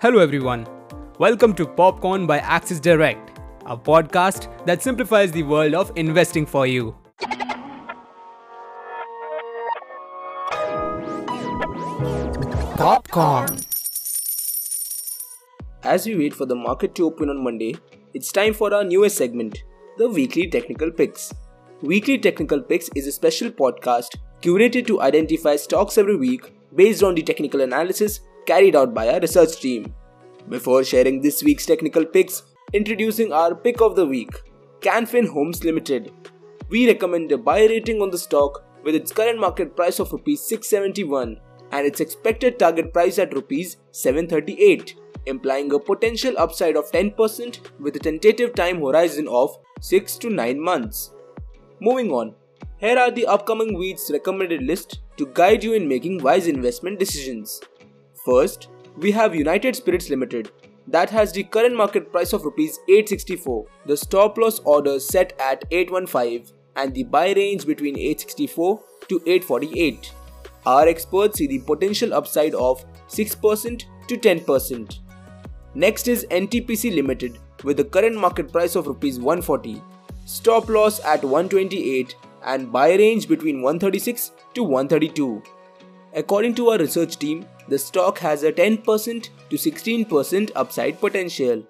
Hello, everyone. Welcome to Popcorn by Axis Direct, a podcast that simplifies the world of investing for you. Popcorn. As we wait for the market to open on Monday, it's time for our newest segment, the Weekly Technical Picks. Weekly Technical Picks is a special podcast curated to identify stocks every week based on the technical analysis carried out by our research team. Before sharing this week's technical picks, introducing our pick of the week, Canfin Homes Limited. We recommend a buy rating on the stock with its current market price of Rs 671 and its expected target price at rupees 738, implying a potential upside of 10% with a tentative time horizon of 6 to 9 months. Moving on, here are the upcoming week's recommended list to guide you in making wise investment decisions. First, we have United Spirits Limited that has the current market price of rupees 864. The stop loss order set at 815 and the buy range between 864 to 848. Our experts see the potential upside of 6% to 10%. Next is NTPC Limited with the current market price of rupees 140 stop loss at 128 and buy range between 136 to 132. According to our research team, the stock has a 10% to 16% upside potential.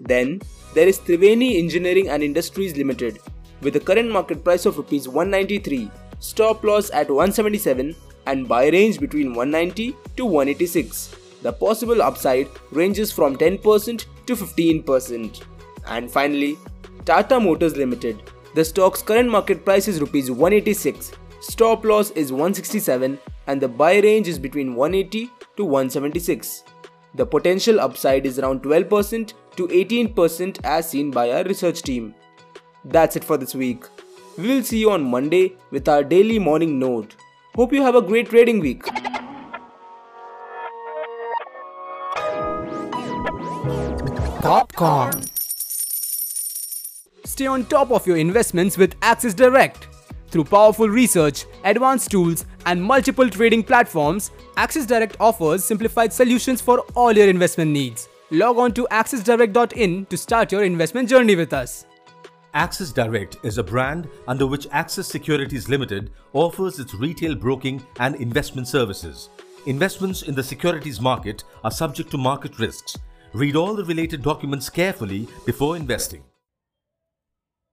Then there is Triveni Engineering and Industries Limited with a current market price of Rs 193, stop loss at 177 and buy range between 190 to 186. The possible upside ranges from 10% to 15%. And finally, Tata Motors Limited. The stock's current market price is rupees 186, stop loss is 167 and the buy range is between 180 to 176. The potential upside is around 12% to 18% as seen by our research team. That's it for this week. We will see you on Monday with our daily morning note. Hope you have a great trading week. Popcorn. Stay on top of your investments with Axis Direct. Through powerful research, advanced tools, and multiple trading platforms, Axis Direct offers simplified solutions for all your investment needs. Log on to axisdirect.in to start your investment journey with us. Axis Direct is a brand under which Axis Securities Limited offers its retail broking and investment services. Investments in the securities market are subject to market risks. Read all the related documents carefully before investing.